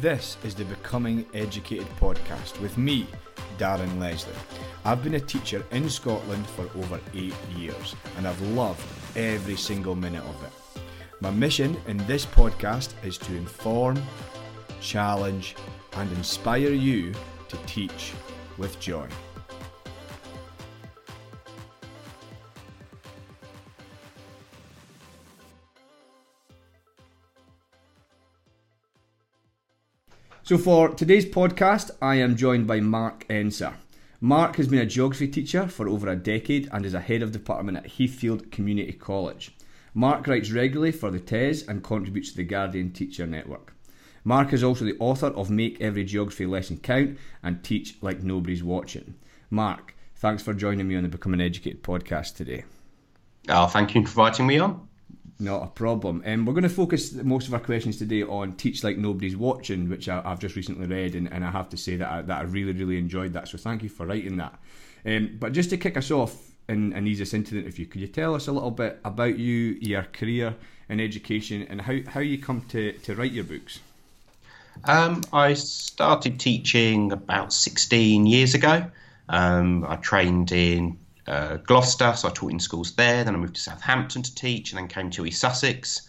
This is the Becoming Educated podcast with me, Darren Leslie. I've been a teacher in Scotland for over eight years and I've loved every single minute of it. My mission in this podcast is to inform, challenge, and inspire you to teach with joy. So, for today's podcast, I am joined by Mark Enser. Mark has been a geography teacher for over a decade and is a head of department at Heathfield Community College. Mark writes regularly for the TES and contributes to the Guardian Teacher Network. Mark is also the author of Make Every Geography Lesson Count and Teach Like Nobody's Watching. Mark, thanks for joining me on the Become an Educated podcast today. Oh, thank you for inviting me on. Not a problem. Um, we're going to focus most of our questions today on Teach Like Nobody's Watching, which I, have just recently read, and, and, I have to say that I, that I really, really enjoyed that. So thank you for writing that. Um, but just to kick us off and, and ease us into the interview, could you tell us a little bit about you, your career in education, and how, how you come to, to write your books? Um, I started teaching about 16 years ago. Um, I trained in uh, Gloucester, so I taught in schools there. Then I moved to Southampton to teach, and then came to East Sussex.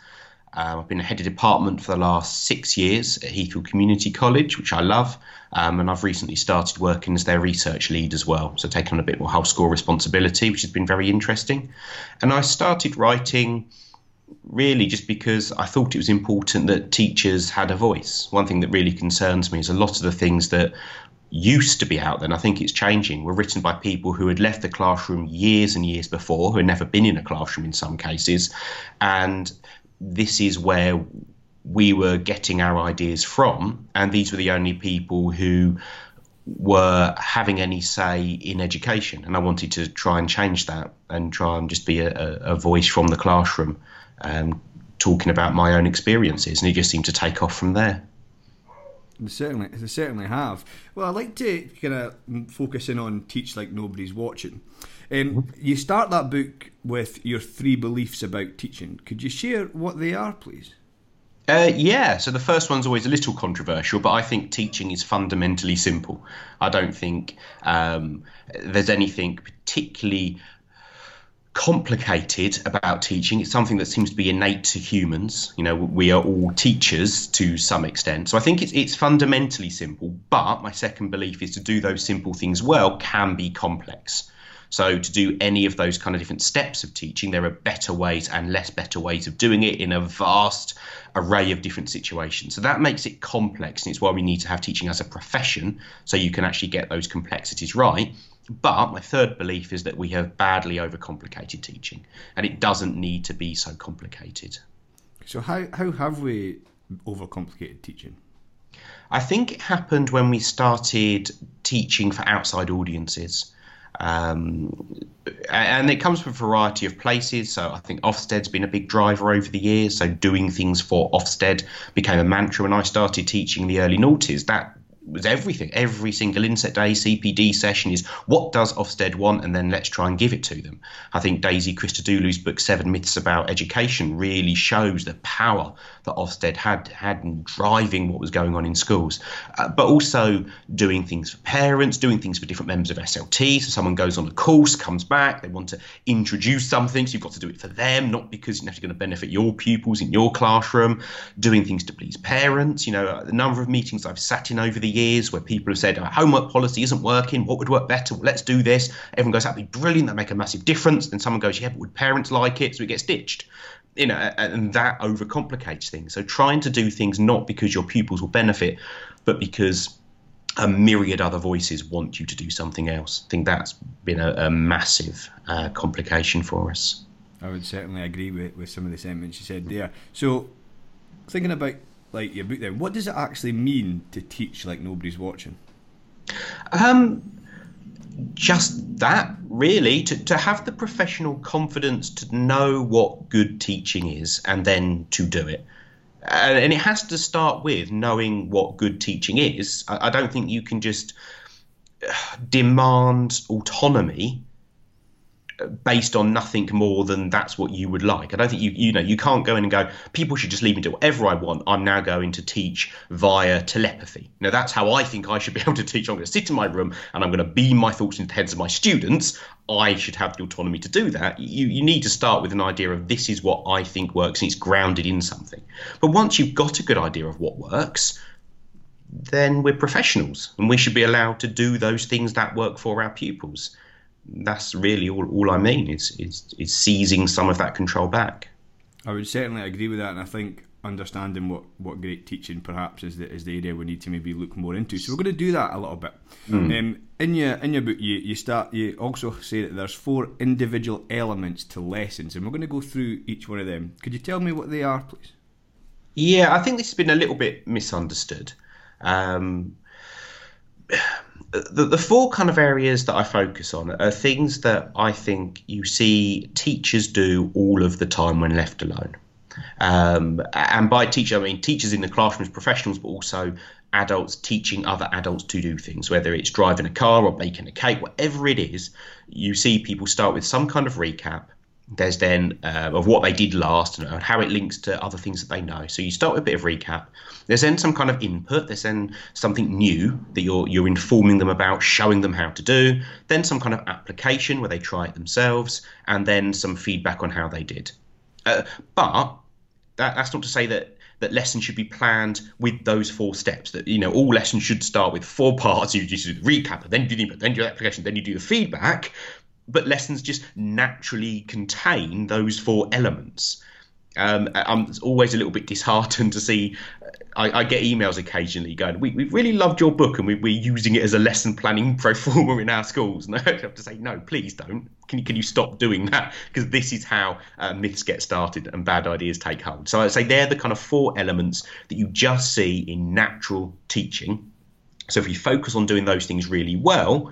Um, I've been head of department for the last six years at Heathfield Community College, which I love, um, and I've recently started working as their research lead as well, so taking on a bit more whole school responsibility, which has been very interesting. And I started writing really just because I thought it was important that teachers had a voice. One thing that really concerns me is a lot of the things that used to be out there, and I think it's changing, were written by people who had left the classroom years and years before, who had never been in a classroom in some cases. And this is where we were getting our ideas from, and these were the only people who were having any say in education. And I wanted to try and change that and try and just be a, a voice from the classroom, um, talking about my own experiences. And it just seemed to take off from there. They certainly, they certainly have. Well, I'd like to kind of focus in on teach like nobody's watching. Um, mm-hmm. You start that book with your three beliefs about teaching. Could you share what they are, please? Uh, yeah, so the first one's always a little controversial, but I think teaching is fundamentally simple. I don't think um, there's anything particularly complicated about teaching. It's something that seems to be innate to humans. You know, we are all teachers to some extent. So I think it's it's fundamentally simple. But my second belief is to do those simple things well can be complex. So to do any of those kind of different steps of teaching, there are better ways and less better ways of doing it in a vast array of different situations. So that makes it complex, and it's why we need to have teaching as a profession, so you can actually get those complexities right. But my third belief is that we have badly overcomplicated teaching, and it doesn't need to be so complicated. So, how, how have we overcomplicated teaching? I think it happened when we started teaching for outside audiences. Um, and it comes from a variety of places. So I think Ofsted's been a big driver over the years. So doing things for Ofsted became a mantra when I started teaching in the early noughties. That was everything. Every single inset day CPD session is what does Ofsted want, and then let's try and give it to them. I think Daisy Christodoulou's book Seven Myths About Education really shows the power that Ofsted had had in driving what was going on in schools, uh, but also doing things for parents, doing things for different members of SLT. So someone goes on a course, comes back, they want to introduce something, so you've got to do it for them, not because you're actually going to benefit your pupils in your classroom. Doing things to please parents. You know, the number of meetings I've sat in over the years where people have said our homework policy isn't working. What would work better? Let's do this. Everyone goes, that'd be brilliant. that'd make a massive difference. Then someone goes, yeah, but would parents like it? So it gets ditched you know, and that overcomplicates things. So trying to do things not because your pupils will benefit, but because a myriad other voices want you to do something else. I think that's been a, a massive uh, complication for us. I would certainly agree with, with some of the sentiments you said there. So, thinking about like your book, then, what does it actually mean to teach like nobody's watching? Um, just that really to, to have the professional confidence to know what good teaching is and then to do it. And it has to start with knowing what good teaching is. I, I don't think you can just uh, demand autonomy based on nothing more than that's what you would like. I don't think you you know you can't go in and go. People should just leave me do whatever I want. I'm now going to teach via telepathy. Now that's how I think I should be able to teach. I'm going to sit in my room and I'm going to beam my thoughts into the heads of my students. I should have the autonomy to do that. You you need to start with an idea of this is what I think works and it's grounded in something. But once you've got a good idea of what works, then we're professionals and we should be allowed to do those things that work for our pupils that's really all, all I mean is, is is seizing some of that control back. I would certainly agree with that, and I think understanding what, what great teaching perhaps is the is the area we need to maybe look more into. So we're going to do that a little bit. Mm. Um, in your in your book, you, you start you also say that there's four individual elements to lessons, and we're going to go through each one of them. Could you tell me what they are, please? Yeah, I think this has been a little bit misunderstood. Um, the, the four kind of areas that I focus on are things that I think you see teachers do all of the time when left alone. Um, and by teacher, I mean teachers in the classrooms, professionals, but also adults teaching other adults to do things, whether it's driving a car or baking a cake, whatever it is. You see people start with some kind of recap there's then uh, of what they did last and how it links to other things that they know. So you start with a bit of recap. There's then some kind of input. There's then something new that you're you're informing them about, showing them how to do. Then some kind of application where they try it themselves, and then some feedback on how they did. Uh, but that, that's not to say that that lessons should be planned with those four steps. That you know all lessons should start with four parts. You just do the recap, and then do the input, then do the application, then you do the feedback but lessons just naturally contain those four elements. Um, I'm always a little bit disheartened to see. I, I get emails occasionally going, we, we really loved your book and we, are using it as a lesson planning pro forma in our schools. And I have to say, no, please don't. Can you, can you stop doing that? Because this is how uh, myths get started and bad ideas take hold. So I'd say they're the kind of four elements that you just see in natural teaching. So if you focus on doing those things really well,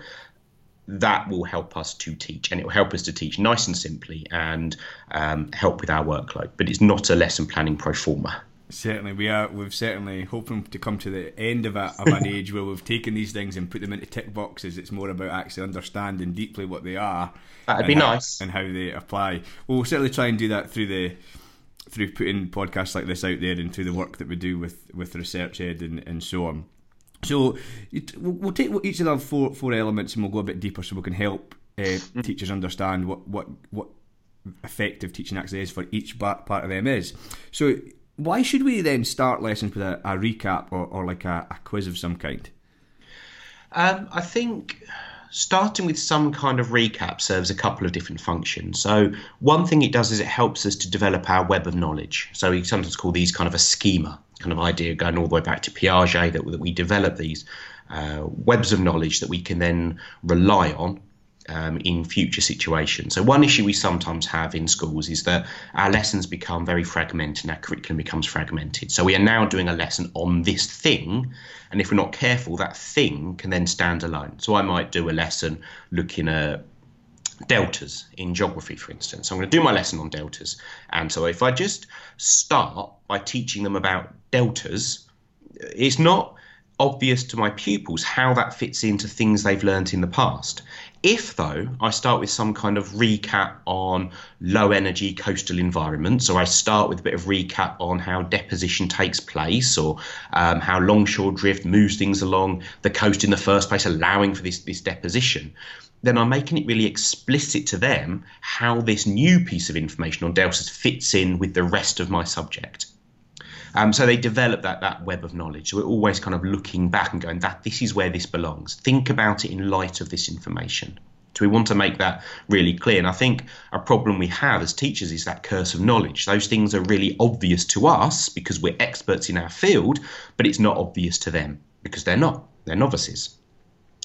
that will help us to teach and it will help us to teach nice and simply and um, help with our workload. But it's not a lesson planning pro forma. Certainly we are we've certainly hoping to come to the end of, a, of an age where we've taken these things and put them into tick boxes. It's more about actually understanding deeply what they are that'd be how, nice. and how they apply. Well, we'll certainly try and do that through the through putting podcasts like this out there and through the work that we do with with researchED and, and so on so we'll take each of the four four elements and we'll go a bit deeper so we can help uh, teachers understand what, what what effective teaching actually is for each part of them is. So why should we then start lessons with a, a recap or, or like a, a, quiz of some kind? Um, I think starting with some kind of recap serves a couple of different functions. So one thing it does is it helps us to develop our web of knowledge. So we sometimes call these kind of a schema kind of idea going all the way back to Piaget that, that we develop these uh, webs of knowledge that we can then rely on um, in future situations. So, one issue we sometimes have in schools is that our lessons become very fragmented and our curriculum becomes fragmented. So, we are now doing a lesson on this thing, and if we're not careful, that thing can then stand alone. So, I might do a lesson looking at deltas in geography, for instance. So I'm going to do my lesson on deltas. And so if I just start by teaching them about deltas, it's not obvious to my pupils how that fits into things they've learnt in the past. If, though, I start with some kind of recap on low energy coastal environments, or I start with a bit of recap on how deposition takes place, or um, how longshore drift moves things along the coast in the first place, allowing for this, this deposition, then I'm making it really explicit to them how this new piece of information on deltas fits in with the rest of my subject. Um, so they develop that that web of knowledge. So we're always kind of looking back and going, that this is where this belongs. Think about it in light of this information. So we want to make that really clear. And I think a problem we have as teachers is that curse of knowledge. Those things are really obvious to us because we're experts in our field, but it's not obvious to them because they're not. They're novices.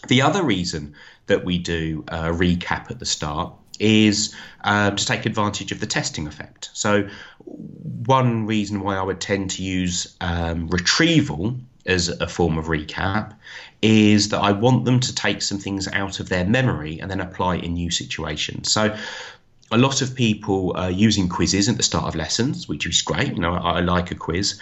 The other reason that we do a recap at the start is um, to take advantage of the testing effect. So, one reason why I would tend to use um, retrieval as a form of recap is that I want them to take some things out of their memory and then apply in new situations. So, a lot of people are using quizzes at the start of lessons, which is great. You know, I, I like a quiz,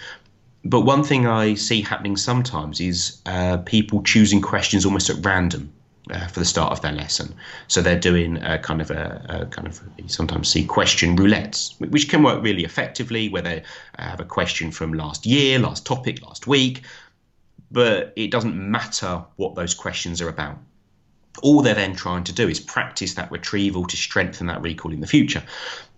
but one thing I see happening sometimes is uh, people choosing questions almost at random. Uh, for the start of their lesson. So they're doing a kind of a, a, kind of you sometimes see question roulettes, which can work really effectively, where they have a question from last year, last topic, last week, but it doesn't matter what those questions are about. All they're then trying to do is practice that retrieval to strengthen that recall in the future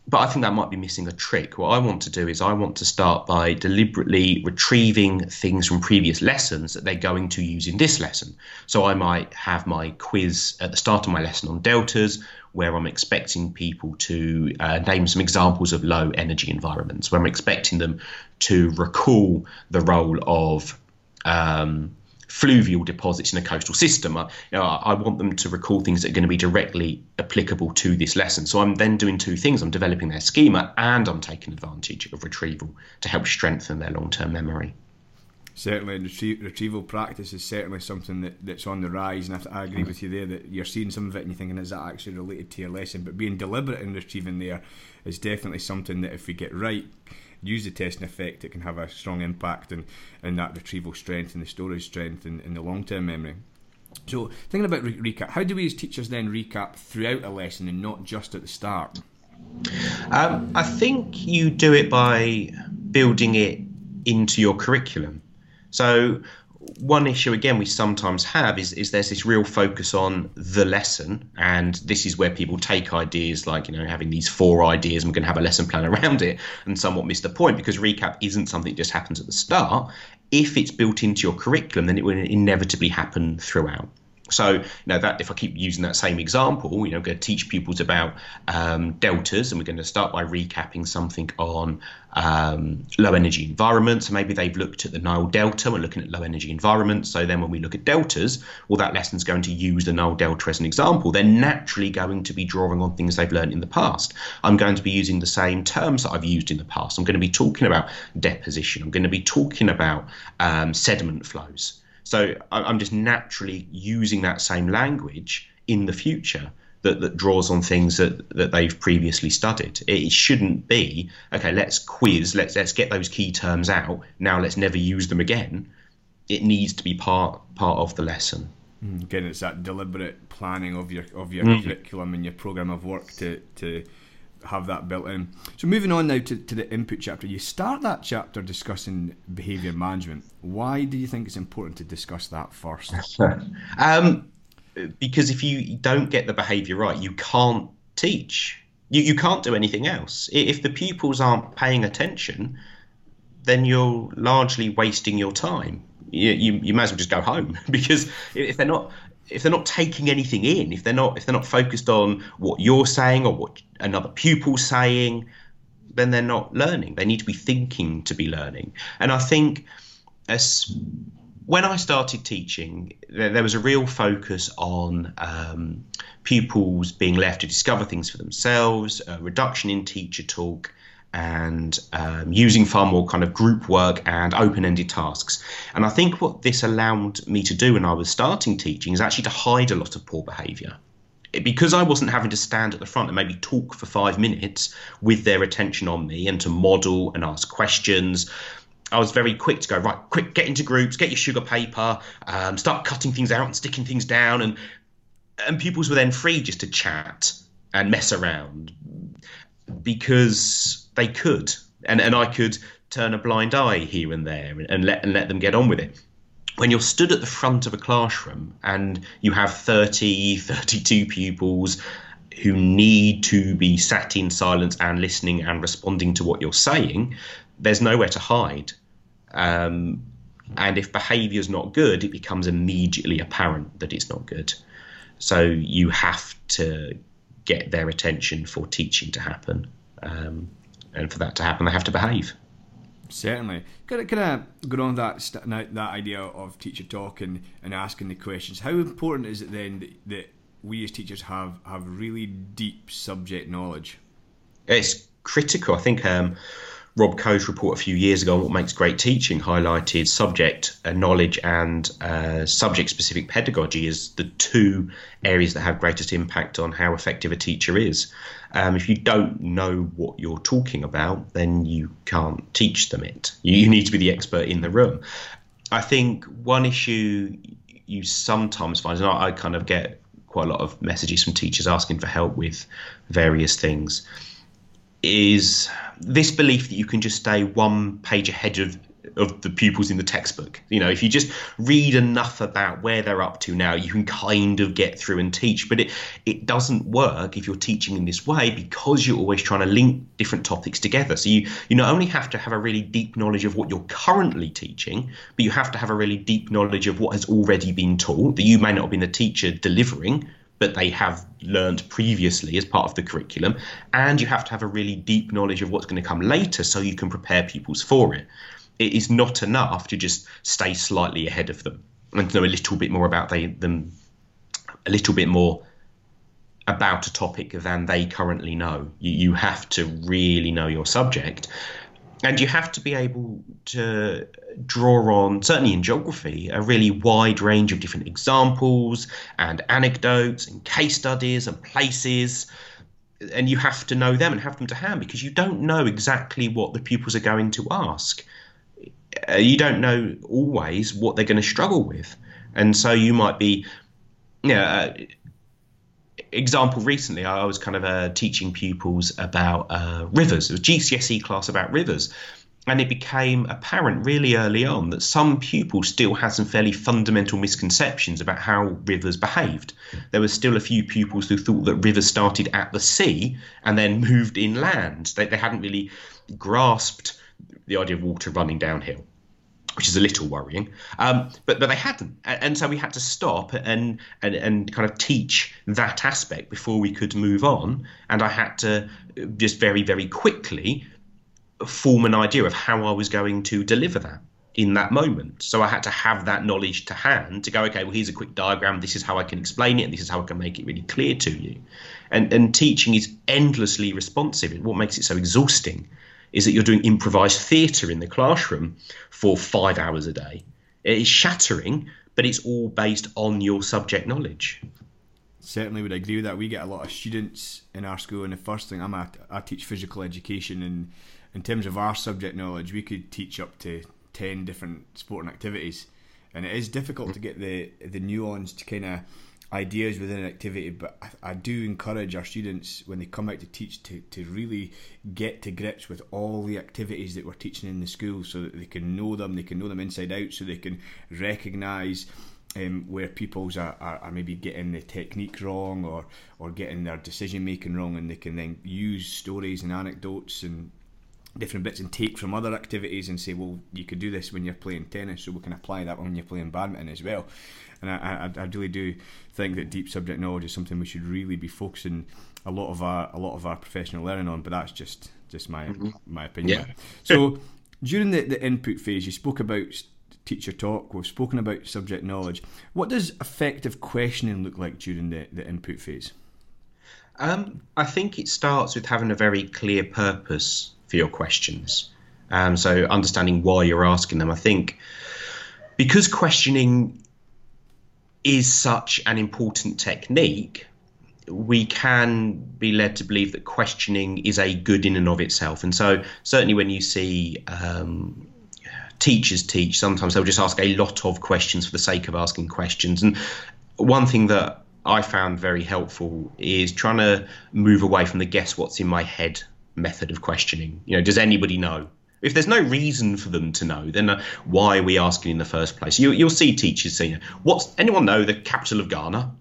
but I think that might be missing a trick. What I want to do is I want to start by deliberately retrieving things from previous lessons that they're going to use in this lesson. So I might have my quiz at the start of my lesson on deltas, where I'm expecting people to uh, name some examples of low energy environments, where I'm expecting them to recall the role of um, fluvial deposits in a coastal system. I, you know, I want them to recall things that are going to be directly applicable to this lesson. So I'm then doing two things. I'm developing their schema and I'm taking advantage of retrieval to help strengthen their long-term memory. Certainly, retrie- retrieval practice is certainly something that, that's on the rise, and I, I agree with you there that you're seeing some of it and you're thinking, is that actually related to your lesson? But being deliberate in retrieving there is definitely something that if we get right, use the testing effect, it can have a strong impact in, in that retrieval strength and the storage strength in the long term memory. So, thinking about re- recap, how do we as teachers then recap throughout a lesson and not just at the start? Um, I think you do it by building it into your curriculum. So, one issue again we sometimes have is, is there's this real focus on the lesson. And this is where people take ideas like you know having these four ideas and we're going to have a lesson plan around it and somewhat miss the point. Because recap isn't something that just happens at the start. If it's built into your curriculum then it will inevitably happen throughout so, you know, that if I keep using that same example, you know, I'm going to teach pupils about um, deltas, and we're going to start by recapping something on um, low energy environments. So maybe they've looked at the Nile Delta, we're looking at low energy environments. So then when we look at deltas, well, that lesson's going to use the Nile Delta as an example. They're naturally going to be drawing on things they've learned in the past. I'm going to be using the same terms that I've used in the past. I'm going to be talking about deposition. I'm going to be talking about um, sediment flows. So I'm just naturally using that same language in the future that, that draws on things that, that they've previously studied. It shouldn't be, okay, let's quiz, let's let's get those key terms out. Now let's never use them again. It needs to be part part of the lesson. Mm, again, it's that deliberate planning of your of your mm. curriculum and your program of work to to have that built in. So moving on now to, to the input chapter, you start that chapter discussing behaviour management. Why do you think it's important to discuss that first? um, because if you don't get the behaviour right, you can't teach. You, you can't do anything else. If the pupils aren't paying attention, then you're largely wasting your time. You, you, you might as well just go home because if they're not if they're not taking anything in, if they're not if they're not focused on what you're saying or what another pupil's saying, then they're not learning. They need to be thinking to be learning. And I think as when I started teaching, there, there was a real focus on um, pupils being left to discover things for themselves, a reduction in teacher talk, and um, using far more kind of group work and open-ended tasks. And I think what this allowed me to do when I was starting teaching is actually to hide a lot of poor behaviour. Because I wasn't having to stand at the front and maybe talk for five minutes with their attention on me and to model and ask questions, I was very quick to go right. Quick, get into groups, get your sugar paper, um, start cutting things out and sticking things down, and and pupils were then free just to chat and mess around because they could, and and I could turn a blind eye here and there and, and let and let them get on with it when you're stood at the front of a classroom and you have 30, 32 pupils who need to be sat in silence and listening and responding to what you're saying, there's nowhere to hide. Um, and if behaviour is not good, it becomes immediately apparent that it's not good. So you have to get their attention for teaching to happen. Um, and for that to happen, they have to behave. Certainly. Can I, I go on that that idea of teacher talk and, and asking the questions? How important is it then that, that we as teachers have, have really deep subject knowledge? It's critical. I think um, Rob Coe's report a few years ago on what makes great teaching highlighted subject uh, knowledge and uh, subject specific pedagogy as the two areas that have greatest impact on how effective a teacher is. Um, if you don't know what you're talking about, then you can't teach them it. You, you need to be the expert in the room. I think one issue you sometimes find, and I, I kind of get quite a lot of messages from teachers asking for help with various things is this belief that you can just stay one page ahead of of the pupils in the textbook. You know, if you just read enough about where they're up to now, you can kind of get through and teach. But it it doesn't work if you're teaching in this way because you're always trying to link different topics together. So you you not only have to have a really deep knowledge of what you're currently teaching, but you have to have a really deep knowledge of what has already been taught that you may not have been the teacher delivering, but they have learned previously as part of the curriculum. And you have to have a really deep knowledge of what's going to come later so you can prepare pupils for it it is not enough to just stay slightly ahead of them and to know a little bit more about they, them, a little bit more about a topic than they currently know. You, you have to really know your subject. And you have to be able to draw on, certainly in geography, a really wide range of different examples and anecdotes and case studies and places and you have to know them and have them to hand because you don't know exactly what the pupils are going to ask uh, you don't know always what they're going to struggle with, and so you might be, yeah. Uh, example recently, I was kind of uh, teaching pupils about uh, rivers. It was GCSE class about rivers. And it became apparent really early on that some pupils still had some fairly fundamental misconceptions about how rivers behaved. There were still a few pupils who thought that rivers started at the sea and then moved inland. They, they hadn't really grasped the idea of water running downhill which is a little worrying. Um, but but they hadn't, and so we had to stop and, and and kind of teach that aspect before we could move on. And I had to just very very quickly form an idea of how I was going to deliver that in that moment. So I had to have that knowledge to hand to go, okay, well here's a quick diagram. This is how I can explain it, and this is how I can make it really clear to you. And and teaching is endlessly responsive. What makes it so exhausting is that you're doing improvised theatre in the classroom for five hours a day. It is shattering, but it's all based on your subject knowledge. Certainly would agree with that. We get a lot of students in our school, and the first thing I'm at, I teach physical education, and in terms of our subject knowledge, we could teach up to ten different sporting activities, and it is difficult to get the the nuance to kind of ideas within an activity, but I, I, do encourage our students when they come out to teach to, to really get to grips with all the activities that we're teaching in the school so that they can know them, they can know them inside out, so they can recognise um, where pupils are, are, are, maybe getting the technique wrong or, or getting their decision making wrong, and they can then use stories and anecdotes and different bits and take from other activities and say, well, you could do this when you're playing tennis, so we can apply that when you're playing badminton as well. And I, I, I really do think that deep subject knowledge is something we should really be focusing a lot of our a lot of our professional learning on. But that's just just my mm-hmm. my opinion. Yeah. So during the, the input phase, you spoke about teacher talk. We've spoken about subject knowledge. What does effective questioning look like during the, the input phase? Um, I think it starts with having a very clear purpose for your questions. Um, so understanding why you're asking them. I think because questioning is such an important technique, we can be led to believe that questioning is a good in and of itself. And so, certainly, when you see um, teachers teach, sometimes they'll just ask a lot of questions for the sake of asking questions. And one thing that I found very helpful is trying to move away from the guess what's in my head method of questioning. You know, does anybody know? If there's no reason for them to know, then uh, why are we asking in the first place? You, will see teachers saying, "What's anyone know the capital of Ghana?"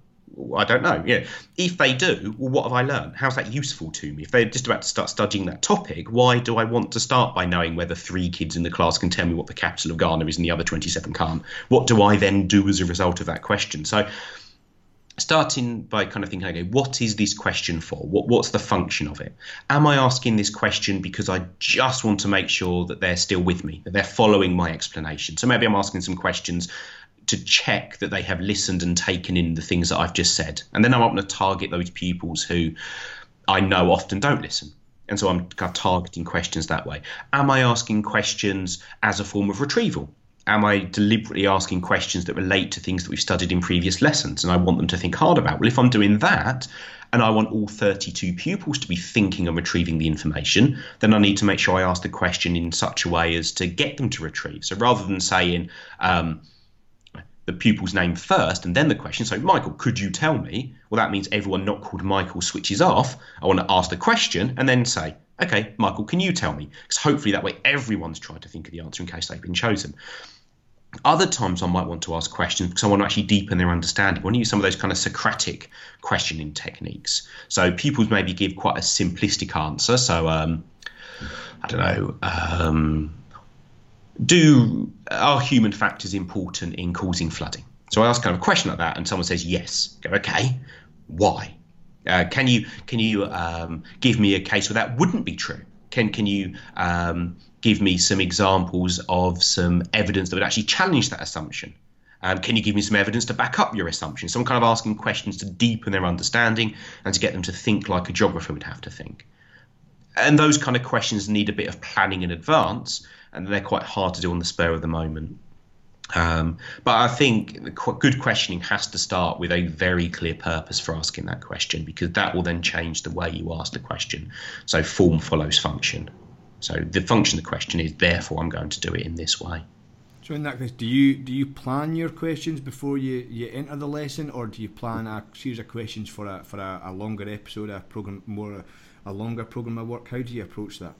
I don't know. Yeah, if they do, well, what have I learned? How's that useful to me? If they're just about to start studying that topic, why do I want to start by knowing whether three kids in the class can tell me what the capital of Ghana is and the other 27 can't? What do I then do as a result of that question? So starting by kind of thinking, okay, what is this question for? What, what's the function of it? Am I asking this question because I just want to make sure that they're still with me, that they're following my explanation? So maybe I'm asking some questions to check that they have listened and taken in the things that I've just said. And then I'm going to target those pupils who I know often don't listen. And so I'm kind of targeting questions that way. Am I asking questions as a form of retrieval? Am I deliberately asking questions that relate to things that we've studied in previous lessons and I want them to think hard about? Well, if I'm doing that and I want all 32 pupils to be thinking and retrieving the information, then I need to make sure I ask the question in such a way as to get them to retrieve. So rather than saying, um, the, the pupil's name first and then the question. So, Michael, could you tell me? Well, that means everyone not called Michael switches off. I want to ask the question and then say, okay, Michael, can you tell me? Because hopefully that way everyone's tried to think of the answer in case they've been chosen. Other times I might want to ask questions because I want to actually deepen their understanding. I want to use some of those kind of Socratic questioning techniques. So pupils maybe give quite a simplistic answer. So, um, I don't know, um, do are human factors important in causing flooding? So I ask kind of a question like that, and someone says yes. Go, okay, why? Uh, can you can you um, give me a case where that wouldn't be true? Can can you um, give me some examples of some evidence that would actually challenge that assumption? Um, can you give me some evidence to back up your assumption? So I'm kind of asking questions to deepen their understanding and to get them to think like a geographer would have to think. And those kind of questions need a bit of planning in advance, and they're quite hard to do on the spur of the moment. Um, but I think good questioning has to start with a very clear purpose for asking that question because that will then change the way you ask the question. So form follows function. So the function of the question is therefore I'm going to do it in this way. So in that case, do you do you plan your questions before you, you enter the lesson, or do you plan a series of questions for a for a, a longer episode, a program more a longer program of work? How do you approach that?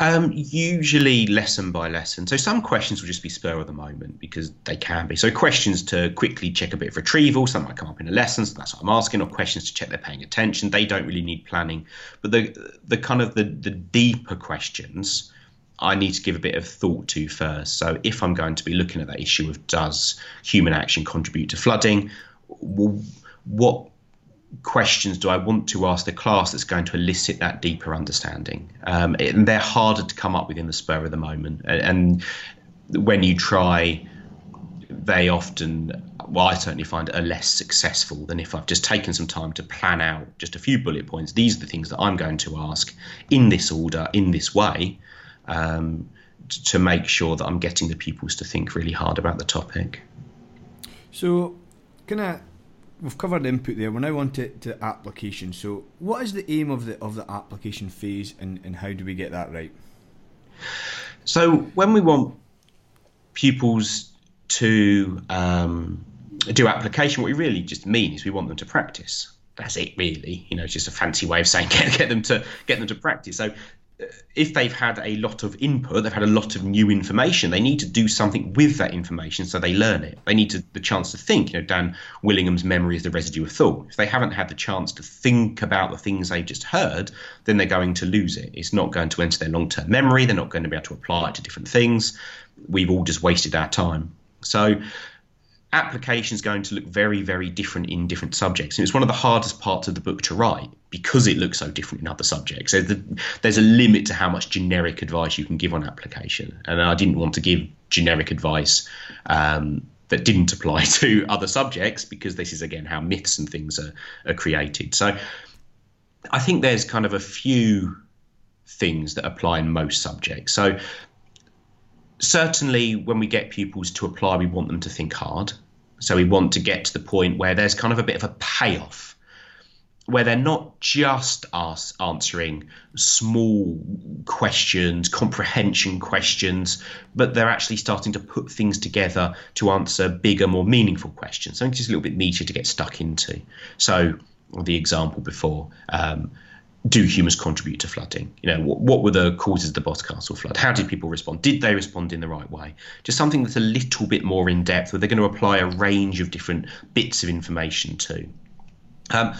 Um, usually lesson by lesson. So some questions will just be spur of the moment because they can be. So questions to quickly check a bit of retrieval, some might come up in a lesson, so that's what I'm asking, or questions to check they're paying attention. They don't really need planning. But the the kind of the, the deeper questions I need to give a bit of thought to first. So if I'm going to be looking at that issue of does human action contribute to flooding, well, what questions do I want to ask the class that's going to elicit that deeper understanding? Um, and they're harder to come up with in the spur of the moment. And, when you try, they often, well, I certainly find are less successful than if I've just taken some time to plan out just a few bullet points. These are the things that I'm going to ask in this order, in this way, um, to make sure that I'm getting the pupils to think really hard about the topic. So, can I we've covered input there. We're now on to, to application. So, what is the aim of the of the application phase, and, and how do we get that right? So, when we want pupils to um, do application, what we really just mean is we want them to practice. That's it, really. You know, it's just a fancy way of saying get, get them to get them to practice. So, if they've had a lot of input, they've had a lot of new information, they need to do something with that information so they learn it. They need to, the chance to think. You know, Dan Willingham's memory is the residue of thought. If they haven't had the chance to think about the things they've just heard, then they're going to lose it. It's not going to enter their long term memory. They're not going to be able to apply it to different things. We've all just wasted our time. So, application is going to look very, very different in different subjects. And it's one of the hardest parts of the book to write because it looks so different in other subjects. So the, there's a limit to how much generic advice you can give on application. And I didn't want to give generic advice um, that didn't apply to other subjects because this is, again, how myths and things are, are created. So I think there's kind of a few things that apply in most subjects. So certainly when we get pupils to apply, we want them to think hard. So we want to get to the point where there's kind of a bit of a payoff, where they're not just us answering small questions, comprehension questions, but they're actually starting to put things together to answer bigger, more meaningful questions. Something just a little bit meatier to get stuck into. So the example before. Um, do humans contribute to flooding? You know, what, what, were the causes of the Boscastle flood? How did people respond? Did they respond in the right way? Just something that's a little bit more in depth, where they're going to apply a range of different bits of information to. Um,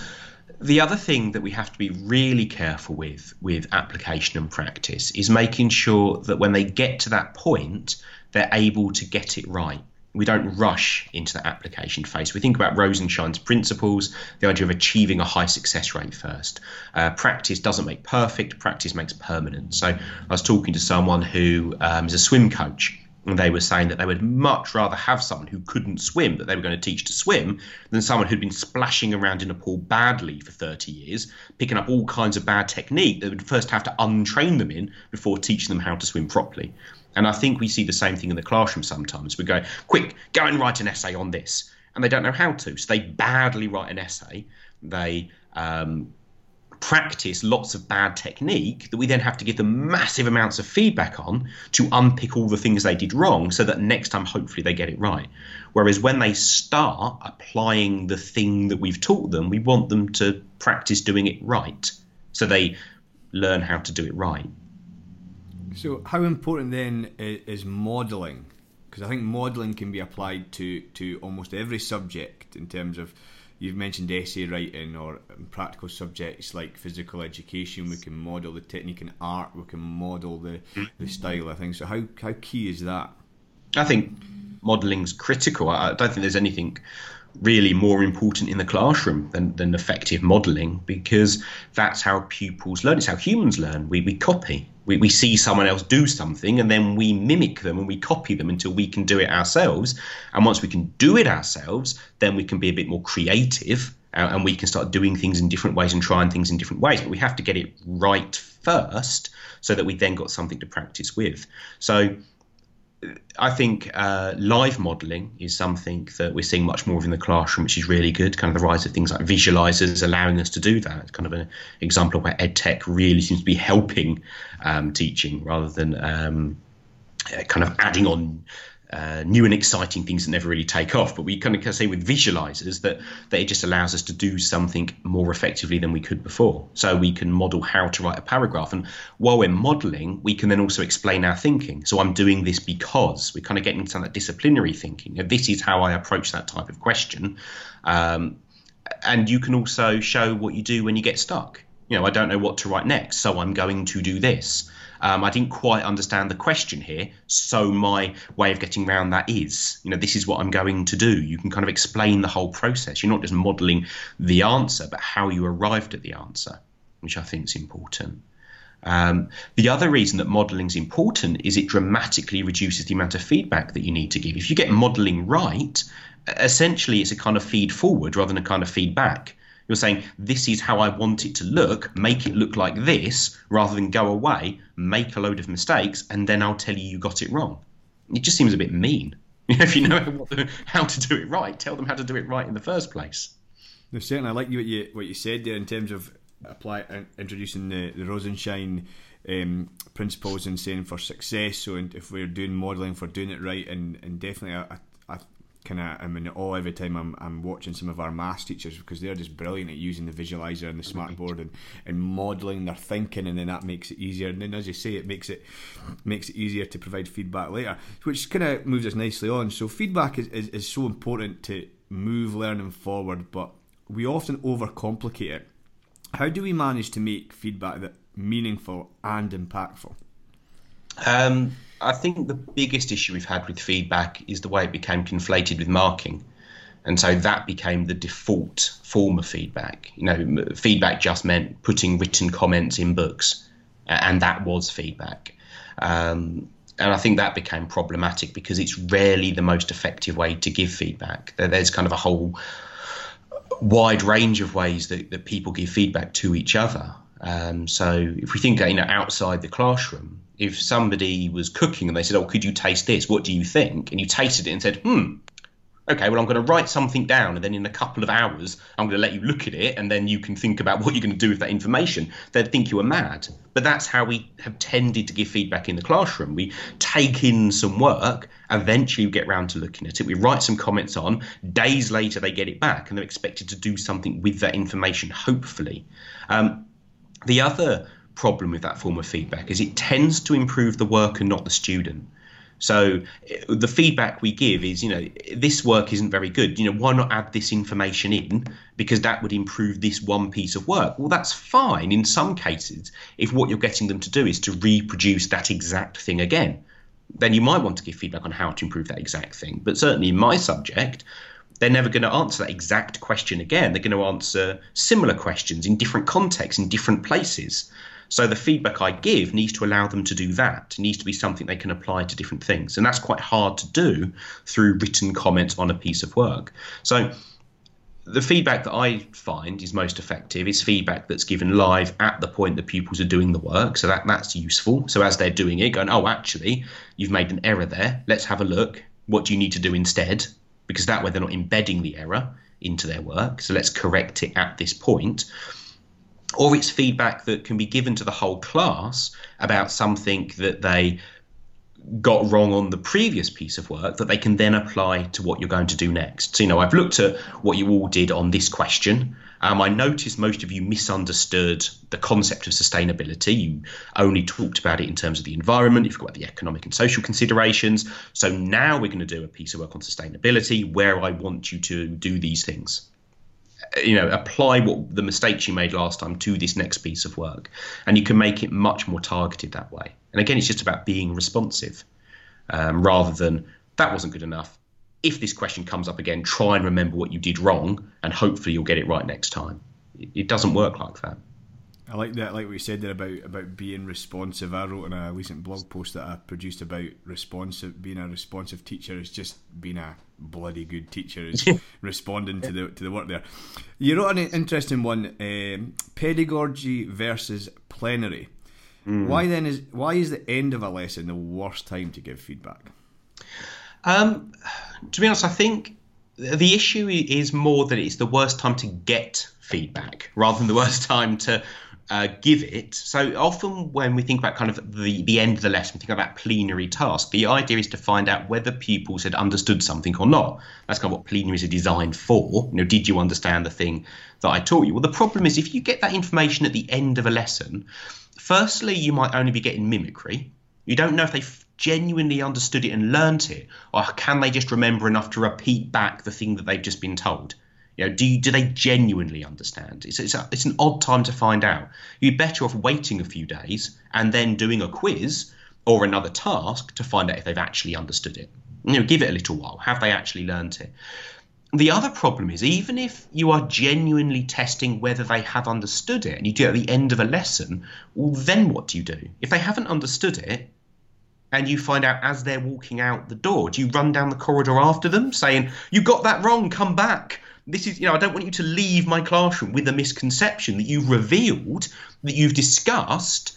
the other thing that we have to be really careful with with application and practice is making sure that when they get to that point, they're able to get it right we don't rush into the application phase. We think about Rosenshine's principles, the idea of achieving a high success rate first. Uh, practice doesn't make perfect, practice makes permanent. So I was talking to someone who um, is a swim coach. They were saying that they would much rather have someone who couldn't swim, that they were going to teach to swim, than someone who'd been splashing around in a pool badly for 30 years, picking up all kinds of bad technique that would first have to untrain them in before teaching them how to swim properly. And I think we see the same thing in the classroom sometimes. We go, quick, go and write an essay on this. And they don't know how to. So they badly write an essay. They um, practice lots of bad technique that we then have to give them massive amounts of feedback on to unpick all the things they did wrong so that next time hopefully they get it right. Whereas when they start applying the thing that we've taught them we want them to practice doing it right. So they learn how to do it right. So how important then is modeling? Because i think modeling can be applied to to almost every subject in terms of you've mentioned essay writing or practical subjects like physical education. We can model the technique in art. We can model the, the style. I think so. How how key is that? I think modeling's critical. I don't think there's anything really more important in the classroom than, than effective modelling because that's how pupils learn. It's how humans learn. We, we copy. We, we see someone else do something and then we mimic them and we copy them until we can do it ourselves. And once we can do it ourselves, then we can be a bit more creative uh, and we can start doing things in different ways and trying things in different ways. But we have to get it right first so that we then got something to practice with. So I think uh, live modelling is something that we're seeing much more of in the classroom, which is really good. Kind of the rise of things like visualizers allowing us to do that. It's kind of an example of where EdTech really seems to be helping um, teaching rather than um, kind of adding on uh, new and exciting things that never really take off. But we kind of say with visualizers that, that it just allows us to do something more effectively than we could before. So we can model how to write a paragraph. And while we're modeling, we can then also explain our thinking. So I'm doing this because we're kind of getting into that disciplinary thinking. Now, this is how I approach that type of question. Um, and you can also show what you do when you get stuck. You know, I don't know what to write next, so I'm going to do this. Um, I didn't quite understand the question here, so my way of getting around that is, you know, this is what I'm going to do. You can kind of explain the whole process. You're not just modelling the answer, but how you arrived at the answer, which I think is important. Um, the other reason that modelling is important is it dramatically reduces the amount of feedback that you need to give. If you get modelling right, essentially it's a kind of feed forward rather than a kind of feedback. You're saying, this is how I want it to look, make it look like this, rather than go away, make a load of mistakes, and then I'll tell you you got it wrong. It just seems a bit mean. if you know how to do it right, tell them how to do it right in the first place. No, certainly, I like what you what you said there in terms of apply introducing the, the Rosenshine um, principles and saying for success. So, if we're doing modelling for doing it right, and, and definitely, I, kind of I'm in awe every time I'm, I'm watching some of our maths teachers because they're just brilliant at using the visualizer and the smartboard and, and modelling their thinking and then that makes it easier. And then as you say it makes it makes it easier to provide feedback later which kind of moves us nicely on. So feedback is, is, is so important to move learning forward but we often overcomplicate it. How do we manage to make feedback that meaningful and impactful? Um I think the biggest issue we've had with feedback is the way it became conflated with marking. And so that became the default form of feedback. You know, feedback just meant putting written comments in books, and that was feedback. Um, and I think that became problematic because it's rarely the most effective way to give feedback. There's kind of a whole wide range of ways that, that people give feedback to each other. Um, so if we think you know outside the classroom, if somebody was cooking and they said, "Oh, could you taste this? What do you think?" and you tasted it and said, "Hmm." Okay, well, I'm going to write something down, and then in a couple of hours, I'm going to let you look at it, and then you can think about what you're going to do with that information. They'd think you were mad. But that's how we have tended to give feedback in the classroom. We take in some work, eventually we get round to looking at it, we write some comments on, days later they get it back, and they're expected to do something with that information, hopefully. Um, the other problem with that form of feedback is it tends to improve the work and not the student. So the feedback we give is, you know, this work isn't very good. You know, why not add this information in because that would improve this one piece of work? Well, that's fine in some cases if what you're getting them to do is to reproduce that exact thing again. Then you might want to give feedback on how to improve that exact thing. But certainly in my subject, they're never going to answer that exact question again. They're going to answer similar questions in different contexts, in different places. So the feedback I give needs to allow them to do that. It needs to be something they can apply to different things. And that's quite hard to do through written comments on a piece of work. So the feedback that I find is most effective is feedback that's given live at the point the pupils are doing the work. So that, that's useful. So as they're doing it, going, oh, actually, you've made an error there. Let's have a look. What do you need to do instead? Because that way they're not embedding the error into their work. So let's correct it at this point. or it's feedback that can be given to the whole class about something that they got wrong on the previous piece of work that they can then apply to what you're going to do next. So, you know, I've looked at what you all did on this question. Um, I noticed most of you misunderstood the concept of sustainability. You only talked about it in terms of the environment, you forgot about the economic and social considerations. So now we're going to do a piece of work on sustainability where I want you to do these things. You know apply what the mistakes you made last time to this next piece of work. And you can make it much more targeted that way. And again it's just about being responsive um, rather than that wasn't good enough if this question comes up again try and remember what you did wrong and hopefully you'll get it right next time it, doesn't work like that I like that, like what you said there about about being responsive. I wrote in a recent blog post that I produced about responsive. Being a responsive teacher is just being a bloody good teacher. Is responding to the to the work there. You wrote an interesting one: um, pedagogy versus plenary. Mm. Why then is why is the end of a lesson the worst time to give feedback? Um, to be honest, I think the issue is more that it's the worst time to get feedback rather than the worst time to uh, give it. So often when we think about kind of the, the end of the lesson, think about plenary task. The idea is to find out whether pupils had understood something or not. That's kind of what plenaries are designed for. You know, did you understand the thing that I taught you? Well, the problem is if you get that information at the end of a lesson, firstly, you might only be getting mimicry. You don't know if they genuinely understood it and learnt it, or can they just remember enough to repeat back the thing that they've just been told? You know, do you, do they genuinely understand? It's it's, a, it's an odd time to find out. You're better off waiting a few days and then doing a quiz or another task to find out if they've actually understood it. You know, give it a little while. Have they actually learnt it? The other problem is even if you are genuinely testing whether they have understood it and you do it at the end of a lesson, well, then what do you do? If they haven't understood it, and you find out as they're walking out the door, do you run down the corridor after them saying, You got that wrong, come back? this is, you know, I don't want you to leave my classroom with a misconception that you've revealed, that you've discussed,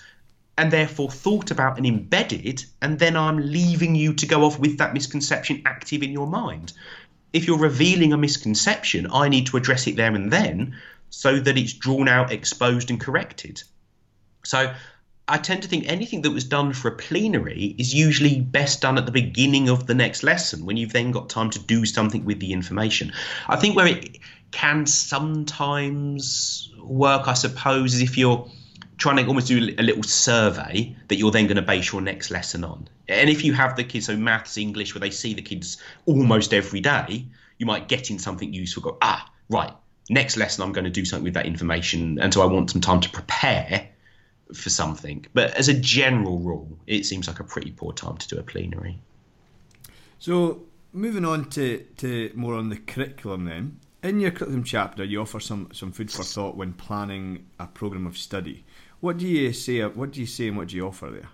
and therefore thought about and embedded, and then I'm leaving you to go off with that misconception active in your mind. If you're revealing a misconception, I need to address it there and then so that it's drawn out, exposed, and corrected. So I tend to think anything that was done for a plenary is usually best done at the beginning of the next lesson when you've then got time to do something with the information. I think where it can sometimes work, I suppose, is if you're trying to almost do a little survey that you're then going to base your next lesson on. And if you have the kids, so maths, English, where they see the kids almost every day, you might get in something useful. Go, ah, right, next lesson I'm going to do something with that information, and so I want some time to prepare for something. But as a general rule, it seems like a pretty poor time to do a plenary. So moving on to, to more on the curriculum then. In your curriculum chapter, you offer some, some food for thought when planning a program of study. What do you say? What do you say, and what do you offer there?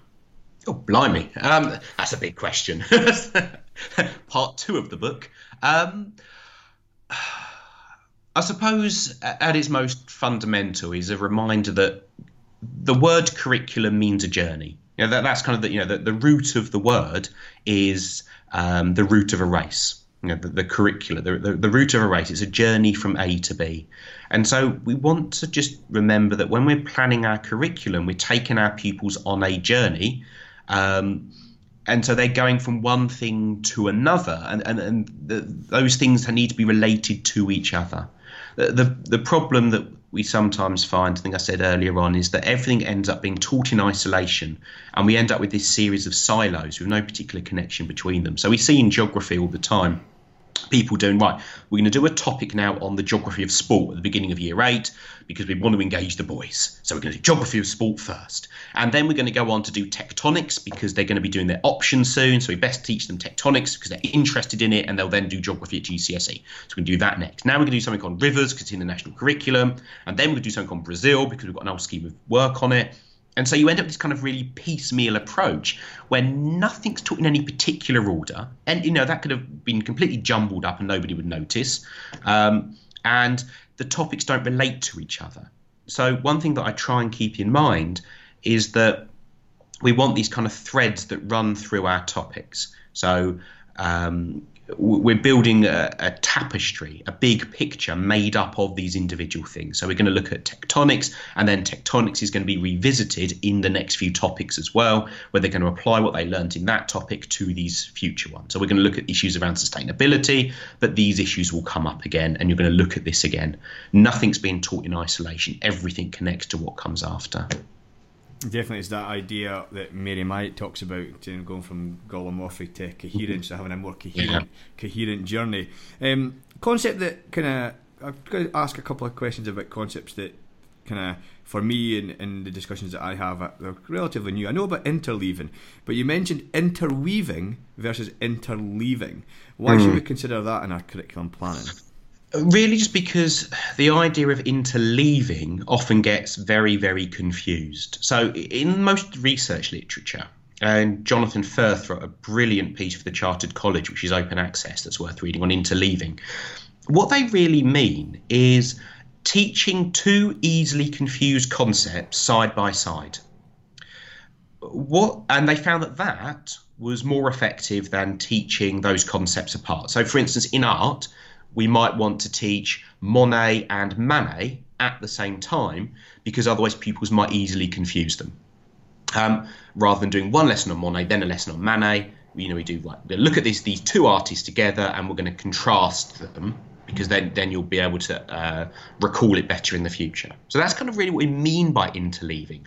Oh, blimey! Um, that's a big question. Part two of the book. Um, I suppose at its most fundamental is a reminder that the word curriculum means a journey. You know, that, that's kind of the you know the, the root of the word is um, the route of a race. You know, the, the curriculum, the, the, the route of a race. It's a journey from A to B, and so we want to just remember that when we're planning our curriculum, we're taking our pupils on a journey. Um, and so they're going from one thing to another, and, and, and the, those things need to be related to each other. The, the, the problem that we sometimes find, I think I said earlier on, is that everything ends up being taught in isolation, and we end up with this series of silos with no particular connection between them. So we see in geography all the time people doing right we're going to do a topic now on the geography of sport at the beginning of year eight because we want to engage the boys. So we're going to do geography of sport first. And then we're going to go on to do tectonics because they're going to be doing their options soon. So we best teach them tectonics because they're interested in it and they'll then do geography at gcse so we're going to do that next. Now we're going to do something on rivers because it's in the national curriculum. And then we're going to do something on brazil because we've got an old scheme of work on it and so you end up with this kind of really piecemeal approach where nothing's taught in any particular order. And, you know, that could have been completely jumbled up and nobody would notice. Um, and the topics don't relate to each other. So, one thing that I try and keep in mind is that we want these kind of threads that run through our topics. So, um, we're building a, a, tapestry, a big picture made up of these individual things. So we're going to look at tectonics, and then tectonics is going to be revisited in the next few topics as well, where they're going to apply what they learned in that topic to these future ones. So we're going to look at issues around sustainability, but these issues will come up again, and you're going to look at this again. Nothing's being taught in isolation, everything connects to what comes after. Definitely, it's that idea that Mary Myatt talks about, you know, going from gallimaufry to coherence, to having a more coherent, coherent journey. Um, concept that kind of, I've got to ask a couple of questions about concepts that kind of, for me and in, in, the discussions that I have, they're relatively new. I know about interleaving, but you mentioned interweaving versus interleaving. Why mm. should we consider that in our curriculum planning? Really, just because the idea of interleaving often gets very, very confused. So, in most research literature, and Jonathan Firth wrote a brilliant piece for the Chartered College, which is open access, that's worth reading on interleaving. What they really mean is teaching two easily confused concepts side by side. What and they found that that was more effective than teaching those concepts apart. So, for instance, in art, we might want to teach Monet and Manet at the same time because otherwise pupils might easily confuse them. Um, rather than doing one lesson on Monet, then a lesson on Manet, you know, we do like look at these these two artists together, and we're going to contrast them because then then you'll be able to uh, recall it better in the future. So that's kind of really what we mean by interleaving.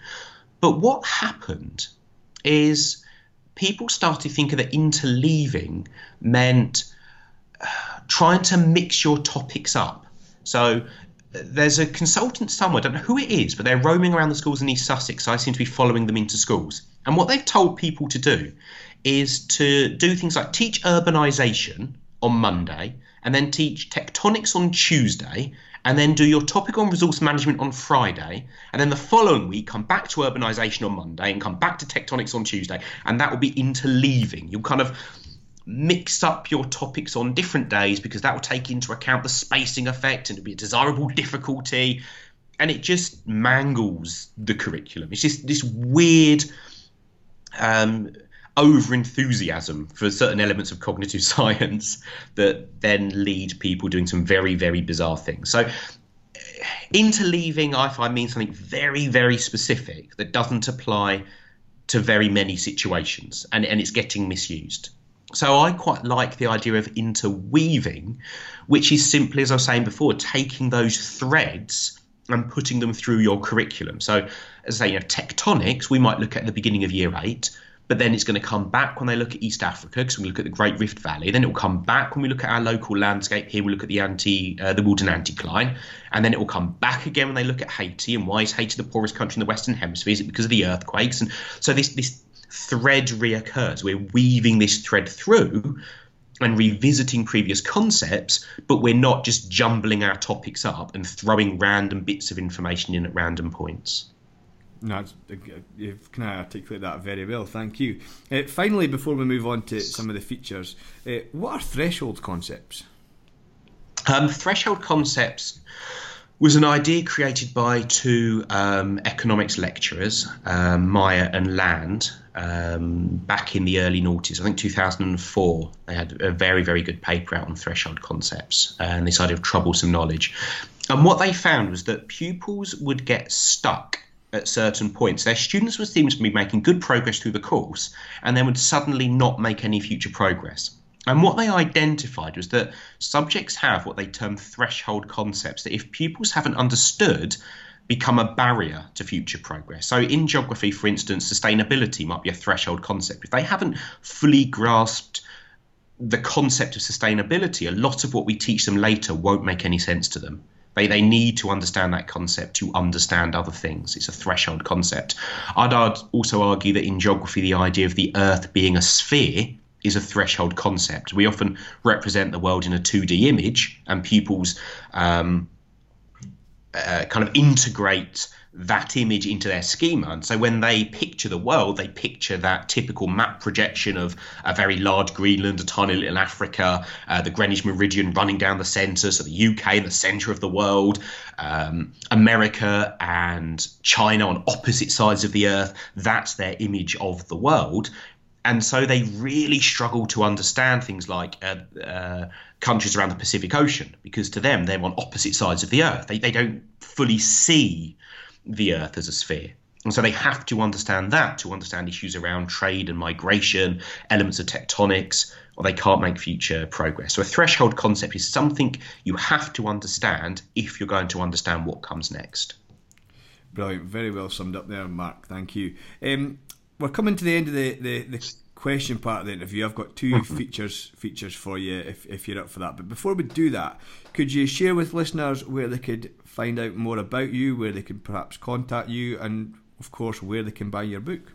But what happened is people started thinking that interleaving meant trying to mix your topics up. So uh, there's a consultant somewhere, I don't know who it is, but they're roaming around the schools in East Sussex. So I seem to be following them into schools. And what they've told people to do is to do things like teach urbanisation on Monday, and then teach tectonics on Tuesday, and then do your topic on resource management on Friday, and then the following week come back to urbanisation on Monday and come back to tectonics on Tuesday, and that will be interleaving. You'll kind of mix up your topics on different days because that will take into account the spacing effect and it'll be a desirable difficulty. And it just mangles the curriculum. It's just this weird um, over enthusiasm for certain elements of cognitive science that then lead people doing some very very bizarre things. So interleaving i find means something very very specific that doesn't apply to very many situations and, and it's getting misused so I quite like the idea of interweaving, which is simply, as I was saying before, taking those threads and putting them through your curriculum. So, as I say, you know, tectonics we might look at the beginning of year eight, but then it's going to come back when they look at East Africa because we look at the Great Rift Valley. Then it will come back when we look at our local landscape. Here we look at the anti, uh, the Wealden anticline, and then it will come back again when they look at Haiti. And why is Haiti the poorest country in the Western Hemisphere? Is it because of the earthquakes? And so this this thread reoccurs. We're weaving this thread through and revisiting previous concepts, but we're not just jumbling our topics up and throwing random bits of information in at random points. No, you've kind of articulated that very well. Thank you. Uh, finally, before we move on to some of the features, uh, what are threshold concepts? Um, threshold concepts was an idea created by two um, economics lecturers, um, Meyer and Land, um, back in the early noughties. I think 2004. They had a very, very good paper out on threshold concepts and this idea of troublesome knowledge. And what they found was that pupils would get stuck at certain points. Their students would seem to be making good progress through the course and then would suddenly not make any future progress. And what they identified was that subjects have what they term threshold concepts, that if pupils haven't understood, become a barrier to future progress. So, in geography, for instance, sustainability might be a threshold concept. If they haven't fully grasped the concept of sustainability, a lot of what we teach them later won't make any sense to them. They, they need to understand that concept to understand other things. It's a threshold concept. I'd I'd also argue that in geography, the idea of the Earth being a sphere is a threshold concept. We often represent the world in a 2D image, and pupils um, uh, kind of integrate that image into their schema. And so when they picture the world, they picture that typical map projection of a very large Greenland, a tiny little Africa, uh, the Greenwich Meridian running down the centre, so the UK in the centre of the world, um, America and China on opposite sides of the earth. That's their image of the world and so they really struggle to understand things like uh, uh, countries around the Pacific Ocean because to them they're on opposite sides of the Earth. They they don't fully see the Earth as a sphere. And so they have to understand that to understand issues around trade and migration, elements of tectonics, or they can't make future progress. So a threshold concept is something you have to understand if you're going to understand what comes next. Brilliant. Very well summed up there, Mark. Thank you. Um, we're coming to the end of the, the, the question part of the interview. I've got 2 mm-hmm. features features for you if, if you're up for that. But before we do that, could you share with listeners where they could find out more about you, where they could perhaps contact you, and of course where they can buy your book?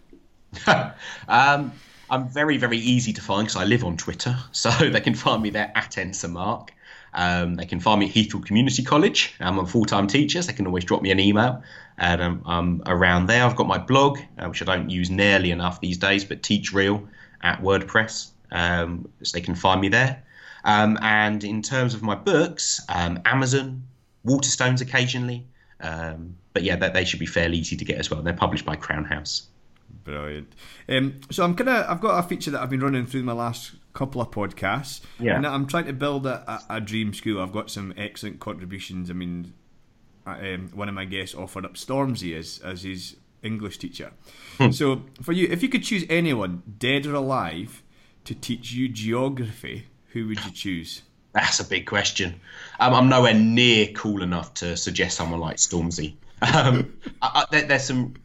um, I'm very, very easy to find because I live on Twitter. So they can find me there at Mark. Um, they can find me at Heathfield Community College. I'm a full time teacher, so they can always drop me an email. And um, I'm around there. I've got my blog, uh, which I don't use nearly enough these days, but Teach Real at WordPress. Um, so they can find me there. Um, and in terms of my books, Amazon, Waterstones occasionally. But yeah, they, they should be fairly easy to get as well. They're published by Crown House. Brilliant. So I'm gonna. I've got a feature that I've been running through my last couple of podcasts. Yeah. And I'm trying to build a, a, a dream school. I've got some excellent contributions. I mean, um, one of my guests offered up Stormzy as as his English teacher. Hmm. So for you, if you could choose anyone, dead or alive, to teach you geography, who would you choose? That's a big question. Um, I'm nowhere near cool enough to suggest someone like Stormzy. Um, I, I, there, there's some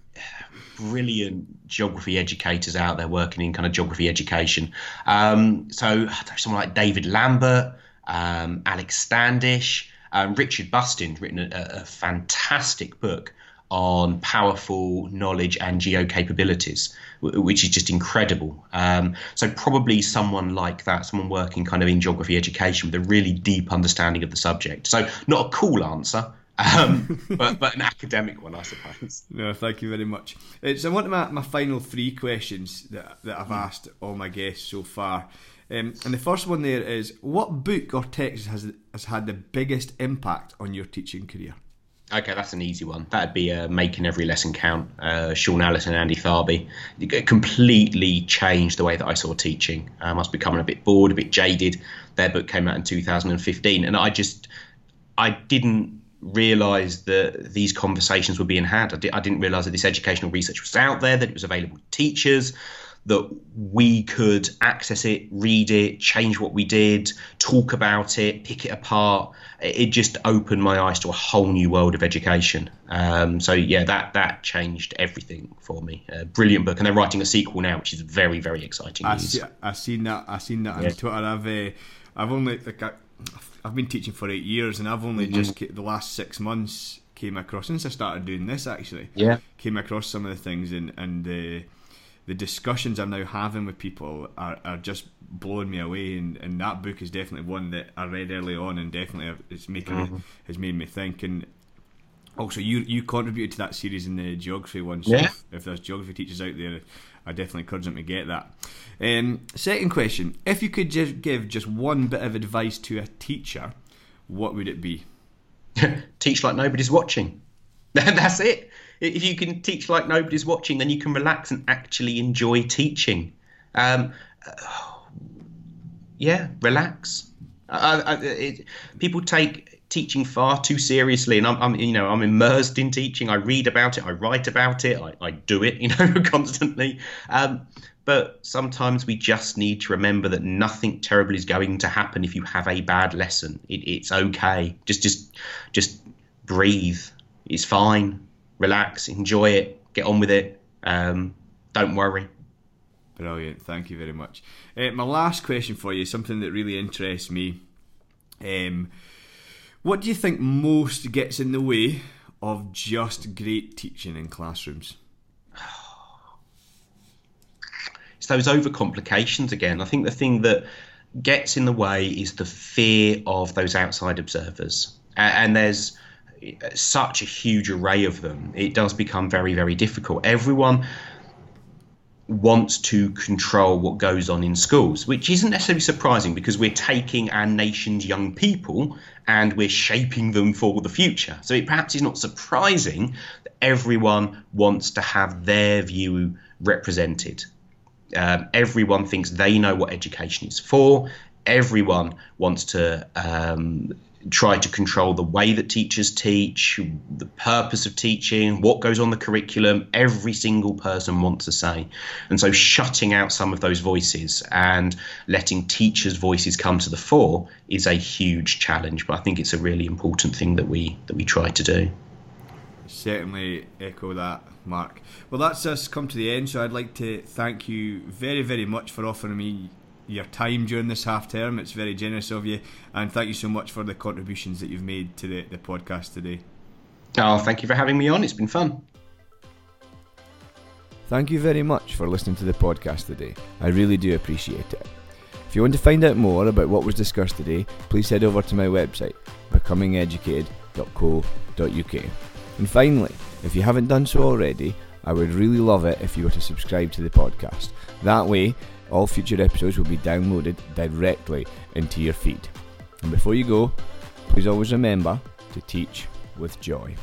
brilliant geography educators out there working in kind of geography education. Um, so someone like David Lambert, um, Alex Standish, um, Richard Bustin's written a, a, fantastic book on powerful knowledge and geo capabilities, which is just incredible. Um, so probably someone like that, someone working kind of in geography education with a really deep understanding of the subject. So not a cool answer, um, but but an academic one, I suppose. No, thank you very much. Uh, one of my, my final three questions that that I've asked all my guests so far. Um, and the first one there is, what book or text has has had the biggest impact on your teaching career? Okay, that's an easy one. That'd be uh, Making Every Lesson Count, uh, Shaun Allison and Andy Tharby. It completely changed the way that I saw teaching. Um, I was becoming a bit bored, a bit jaded. Their book came out in 2015, and I just, I didn't realised that these conversations were being had. I, di- I didn't realise that this educational research was out there, that it was available to teachers, that we could access it, read it, change what we did, talk about it, pick it apart. It just opened my eyes to a whole new world of education. Um, so yeah, that that changed everything for me. A brilliant book, and they're writing a sequel now, which is very very exciting. I see, I seen that. I've seen that on yeah. Twitter. I've uh, I've only like. I've been teaching for eight years, and I've only mm-hmm. just the last six months came across since I started doing this. Actually, yeah, came across some of the things and and the the discussions I'm now having with people are, are just blowing me away. And, and that book is definitely one that I read early on, and definitely it's making mm-hmm. has made me think. And also, you you contributed to that series in the geography one. So yeah. if, if there's geography teachers out there, I definitely encourage them to get that. Um, second question: If you could just give just one bit of advice to a teacher, what would it be? teach like nobody's watching. That's it. If you can teach like nobody's watching, then you can relax and actually enjoy teaching. Um, yeah, relax. Uh, uh, it, people take teaching far too seriously, and I'm, I'm, you know I'm immersed in teaching. I read about it, I write about it, I, I do it, you know, constantly. Um, but sometimes we just need to remember that nothing terrible is going to happen if you have a bad lesson. It, it's okay. Just just just breathe. It's fine. Relax. Enjoy it. Get on with it. Um, don't worry. Brilliant. Thank you very much. Uh, my last question for you something that really interests me. Um, what do you think most gets in the way of just great teaching in classrooms? It's those overcomplications again. I think the thing that gets in the way is the fear of those outside observers. And there's such a huge array of them. It does become very, very difficult. Everyone wants to control what goes on in schools, which isn't necessarily surprising because we're taking our nation's young people and we're shaping them for the future. So it perhaps is not surprising that everyone wants to have their view represented. Um, everyone thinks they know what education is for. Everyone wants to um, try to control the way that teachers teach, the purpose of teaching, what goes on the curriculum. Every single person wants a say. And so shutting out some of those voices and letting teachers' voices come to the fore is a huge challenge. But I think it's a really important thing that we that we try to do. Certainly echo that, Mark. Well, that's us come to the end, so I'd like to thank you very, very much for offering me your time during this half term. It's very generous of you, and thank you so much for the contributions that you've made to the, the podcast today. Oh, thank you for having me on. It's been fun. Thank you very much for listening to the podcast today. I really do appreciate it. If you want to find out more about what was discussed today, please head over to my website, becomingeducated.co.uk. And finally, if you haven't done so already, I would really love it if you were to subscribe to the podcast. That way, all future episodes will be downloaded directly into your feed. And before you go, please always remember to teach with joy.